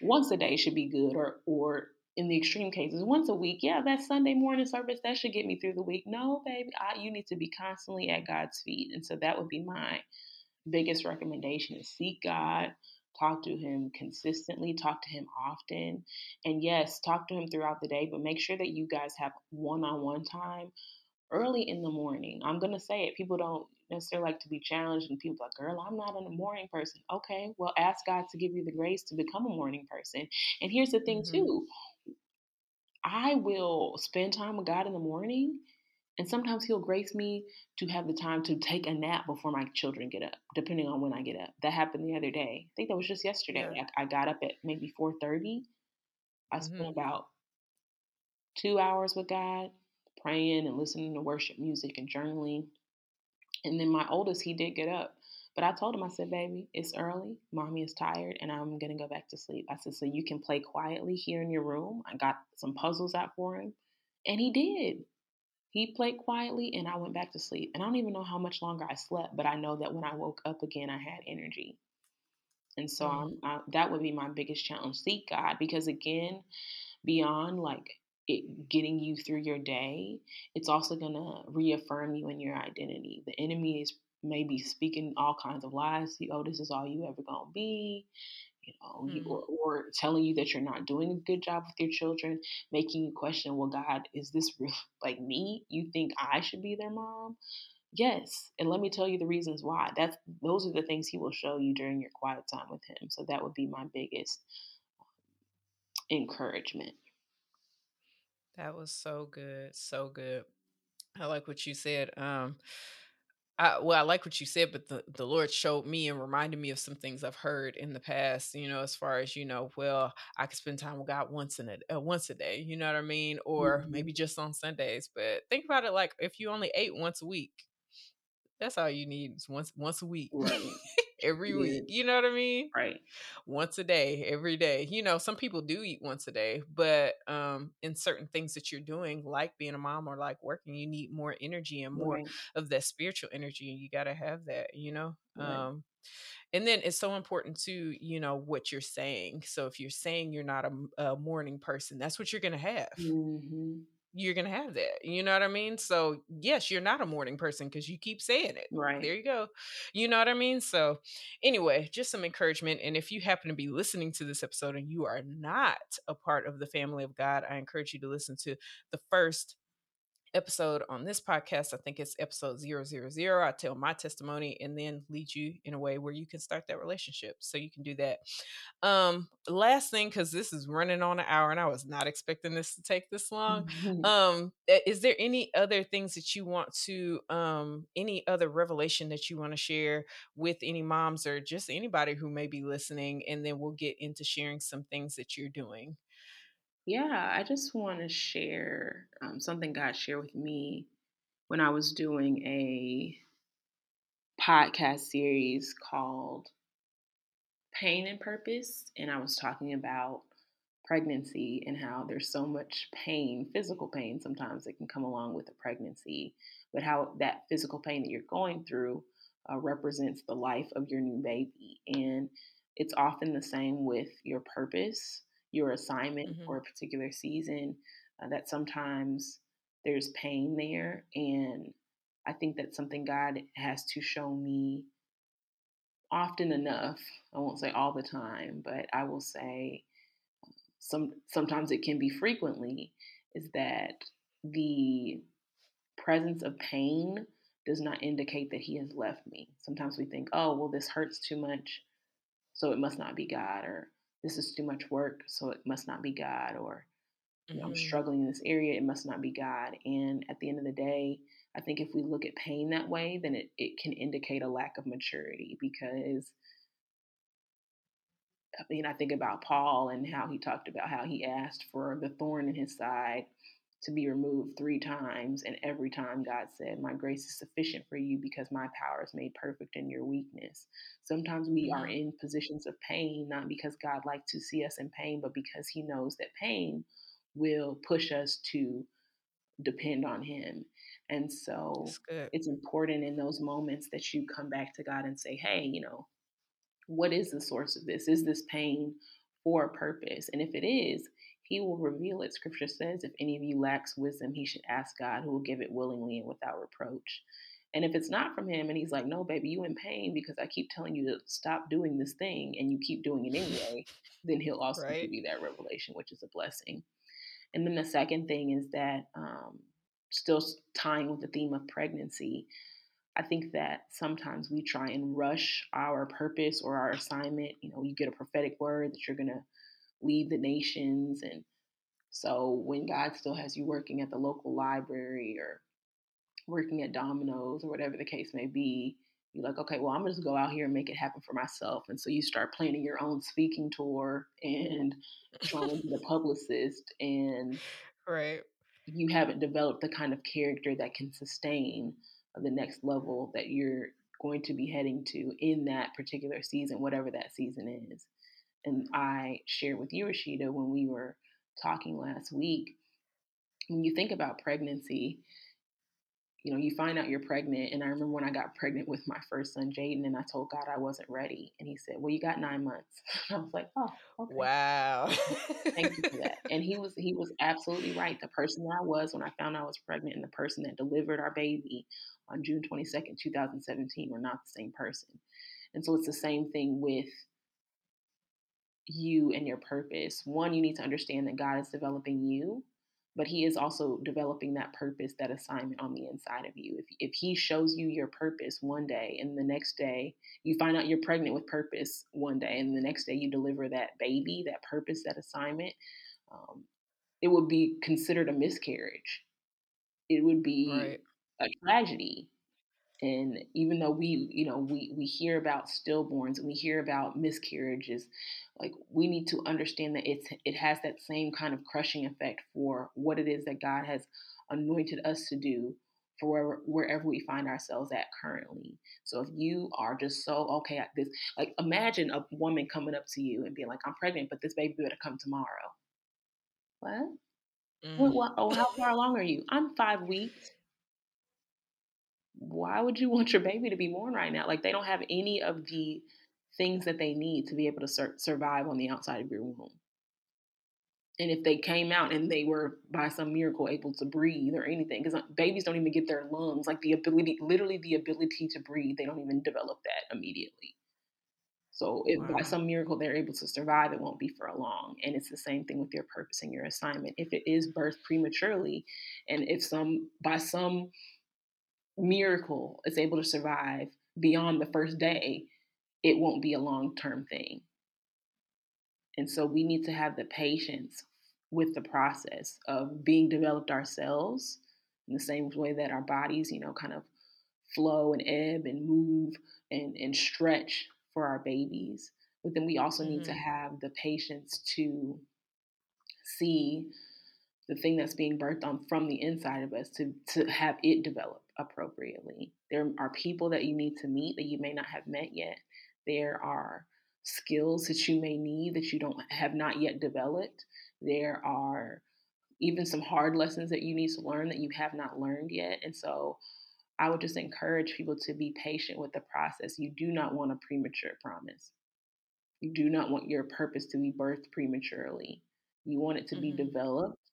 once a day should be good or or in the extreme cases once a week. Yeah that sunday morning service that should get me through the week. No baby I, you need to be constantly at god's feet and so that would be my biggest recommendation is seek God, talk to Him consistently, talk to Him often. And yes, talk to Him throughout the day, but make sure that you guys have one on one time early in the morning. I'm going to say it. People don't necessarily like to be challenged, and people like, girl, I'm not a morning person. Okay, well, ask God to give you the grace to become a morning person. And here's the thing, mm-hmm. too I will spend time with God in the morning and sometimes he'll grace me to have the time to take a nap before my children get up, depending on when I get up. That happened the other day. I think that was just yesterday. Yeah. I, I, got up at maybe 4.30. I mm-hmm. spent about two hours with God, praying and listening to worship music and journaling. And then my oldest, he did get up. But I told him, I said, baby, it's early. Mommy is tired and I'm going to go back to sleep. I said, so you can play quietly here in your room. I got some puzzles out for him. And he did. He played quietly and I went back to sleep. And I don't even know how much longer I slept, but I know that when I woke up again, I had energy. And so mm-hmm. I, that would be my biggest challenge. Seek God because, again, beyond like it getting you through your day, it's also going to reaffirm you in your identity. The enemy is maybe speaking all kinds of lies. Oh, this is all you ever going to be you know, mm-hmm. or, or, telling you that you're not doing a good job with your children, making you question, well, God, is this real? Like me? You think I should be their mom? Yes, and let me tell you the reasons why. That's those are the things He will show you during your quiet time with Him. So that would be my biggest um, encouragement. That was so good, so good. I like what you said. Um, I, well, I like what you said, but the, the Lord showed me and reminded me of some things I've heard in the past. You know, as far as you know, well, I could spend time with God once in a uh, once a day. You know what I mean, or mm-hmm. maybe just on Sundays. But think about it like if you only ate once a week, that's all you need is once once a week. Right. Every yeah. week. You know what I mean? Right. Once a day, every day. You know, some people do eat once a day, but um in certain things that you're doing, like being a mom or like working, you need more energy and more right. of that spiritual energy. And you gotta have that, you know? Right. Um and then it's so important to you know what you're saying so if you're saying you're not a, a morning person that's what you're gonna have mm-hmm you're gonna have that. You know what I mean? So yes, you're not a morning person because you keep saying it. Right. There you go. You know what I mean? So anyway, just some encouragement. And if you happen to be listening to this episode and you are not a part of the family of God, I encourage you to listen to the first episode on this podcast. I think it's episode 000. I tell my testimony and then lead you in a way where you can start that relationship. So you can do that. Um, last thing, because this is running on an hour and I was not expecting this to take this long. um, is there any other things that you want to, um, any other revelation that you want to share with any moms or just anybody who may be listening? And then we'll get into sharing some things that you're doing. Yeah, I just want to share um, something God shared with me when I was doing a podcast series called Pain and Purpose. And I was talking about pregnancy and how there's so much pain, physical pain sometimes that can come along with a pregnancy, but how that physical pain that you're going through uh, represents the life of your new baby. And it's often the same with your purpose your assignment mm-hmm. for a particular season, uh, that sometimes there's pain there. And I think that's something God has to show me often enough. I won't say all the time, but I will say some sometimes it can be frequently is that the presence of pain does not indicate that he has left me. Sometimes we think, "Oh, well this hurts too much, so it must not be God," or this is too much work, so it must not be God, or you know, mm-hmm. I'm struggling in this area, it must not be God. And at the end of the day, I think if we look at pain that way, then it, it can indicate a lack of maturity because I mean, I think about Paul and how he talked about how he asked for the thorn in his side to be removed three times. And every time God said, My grace is sufficient for you because my power is made perfect in your weakness. Sometimes we are mm-hmm. in positions of pain, not because God likes to see us in pain, but because He knows that pain will push us to depend on Him. And so it's important in those moments that you come back to God and say, Hey, you know, what is the source of this? Is this pain for a purpose? And if it is, he will reveal it. Scripture says, if any of you lacks wisdom, he should ask God, who will give it willingly and without reproach. And if it's not from him and he's like, no, baby, you in pain because I keep telling you to stop doing this thing and you keep doing it anyway, then he'll also right. give you that revelation, which is a blessing. And then the second thing is that, um, still tying with the theme of pregnancy, I think that sometimes we try and rush our purpose or our assignment. You know, you get a prophetic word that you're going to lead the nations. And so when God still has you working at the local library or working at Domino's or whatever the case may be, you're like, okay, well, I'm gonna just go out here and make it happen for myself. And so you start planning your own speaking tour and trying to be the publicist and right. You haven't developed the kind of character that can sustain the next level that you're going to be heading to in that particular season, whatever that season is and I shared with you, Rashida, when we were talking last week. When you think about pregnancy, you know, you find out you're pregnant. And I remember when I got pregnant with my first son, Jaden, and I told God I wasn't ready. And he said, Well, you got nine months. I was like, Oh, okay. Wow. Thank you for that. And he was he was absolutely right. The person that I was when I found I was pregnant and the person that delivered our baby on June 22nd, 2017 were not the same person. And so it's the same thing with you and your purpose. One, you need to understand that God is developing you, but He is also developing that purpose, that assignment on the inside of you. If, if He shows you your purpose one day, and the next day you find out you're pregnant with purpose one day, and the next day you deliver that baby, that purpose, that assignment, um, it would be considered a miscarriage. It would be right. a tragedy and even though we you know we we hear about stillborns and we hear about miscarriages like we need to understand that it's it has that same kind of crushing effect for what it is that god has anointed us to do for wherever, wherever we find ourselves at currently. So if you are just so okay at this like imagine a woman coming up to you and being like i'm pregnant but this baby better come tomorrow. What? Mm. what, what oh how far along are you? I'm five weeks why would you want your baby to be born right now? Like they don't have any of the things that they need to be able to sur- survive on the outside of your womb. And if they came out and they were by some miracle able to breathe or anything, because uh, babies don't even get their lungs, like the ability, literally the ability to breathe, they don't even develop that immediately. So if wow. by some miracle they're able to survive, it won't be for long. And it's the same thing with your purpose and your assignment. If it is birthed prematurely, and if some by some miracle is able to survive beyond the first day, it won't be a long term thing. And so we need to have the patience with the process of being developed ourselves in the same way that our bodies, you know, kind of flow and ebb and move and, and stretch for our babies. But then we also mm-hmm. need to mm-hmm. have the patience to see the thing that's being birthed on from the inside of us to to have it develop appropriately. There are people that you need to meet that you may not have met yet. There are skills that you may need that you don't have not yet developed. There are even some hard lessons that you need to learn that you have not learned yet. And so I would just encourage people to be patient with the process. You do not want a premature promise. You do not want your purpose to be birthed prematurely. You want it to mm-hmm. be developed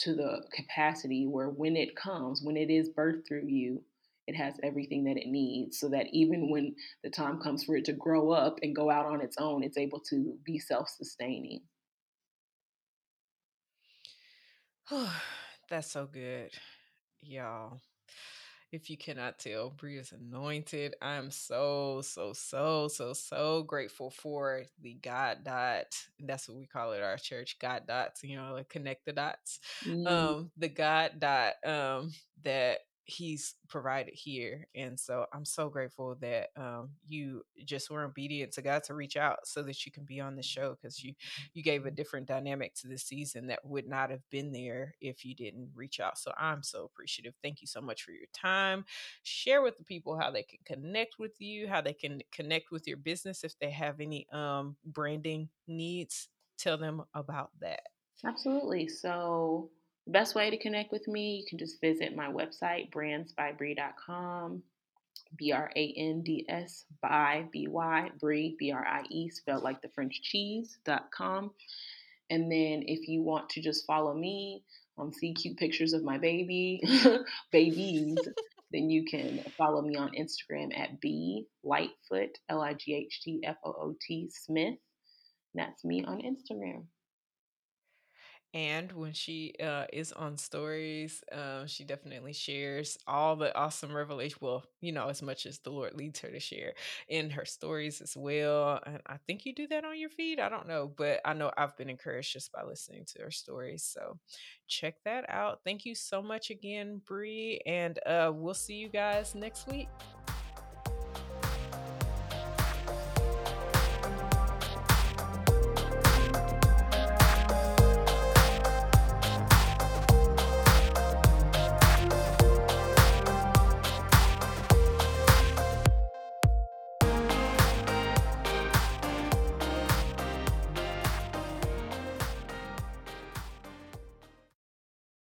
to the capacity where when it comes, when it is birthed through you, it has everything that it needs so that even when the time comes for it to grow up and go out on its own, it's able to be self sustaining. That's so good, y'all if you cannot tell, Bree is anointed. I am so, so, so, so, so grateful for the God dot. That's what we call it, our church, God dots, you know, like connect the dots. Mm. Um, the God dot um that he's provided here and so i'm so grateful that um, you just were obedient to god to reach out so that you can be on the show because you you gave a different dynamic to this season that would not have been there if you didn't reach out so i'm so appreciative. Thank you so much for your time. Share with the people how they can connect with you how they can connect with your business if they have any um, branding needs. Tell them about that. Absolutely so the best way to connect with me, you can just visit my website, brandsbybrie.com. B R A N D S by B Y, Brie, B R I E, spelled like the French cheese.com. And then if you want to just follow me, um, see cute pictures of my baby, babies, then you can follow me on Instagram at B Lightfoot, L I G H T F O O T Smith. That's me on Instagram. And when she uh, is on stories, um, she definitely shares all the awesome revelation. Well, you know, as much as the Lord leads her to share in her stories as well. And I think you do that on your feed. I don't know, but I know I've been encouraged just by listening to her stories. So check that out. Thank you so much again, Bree. And uh, we'll see you guys next week.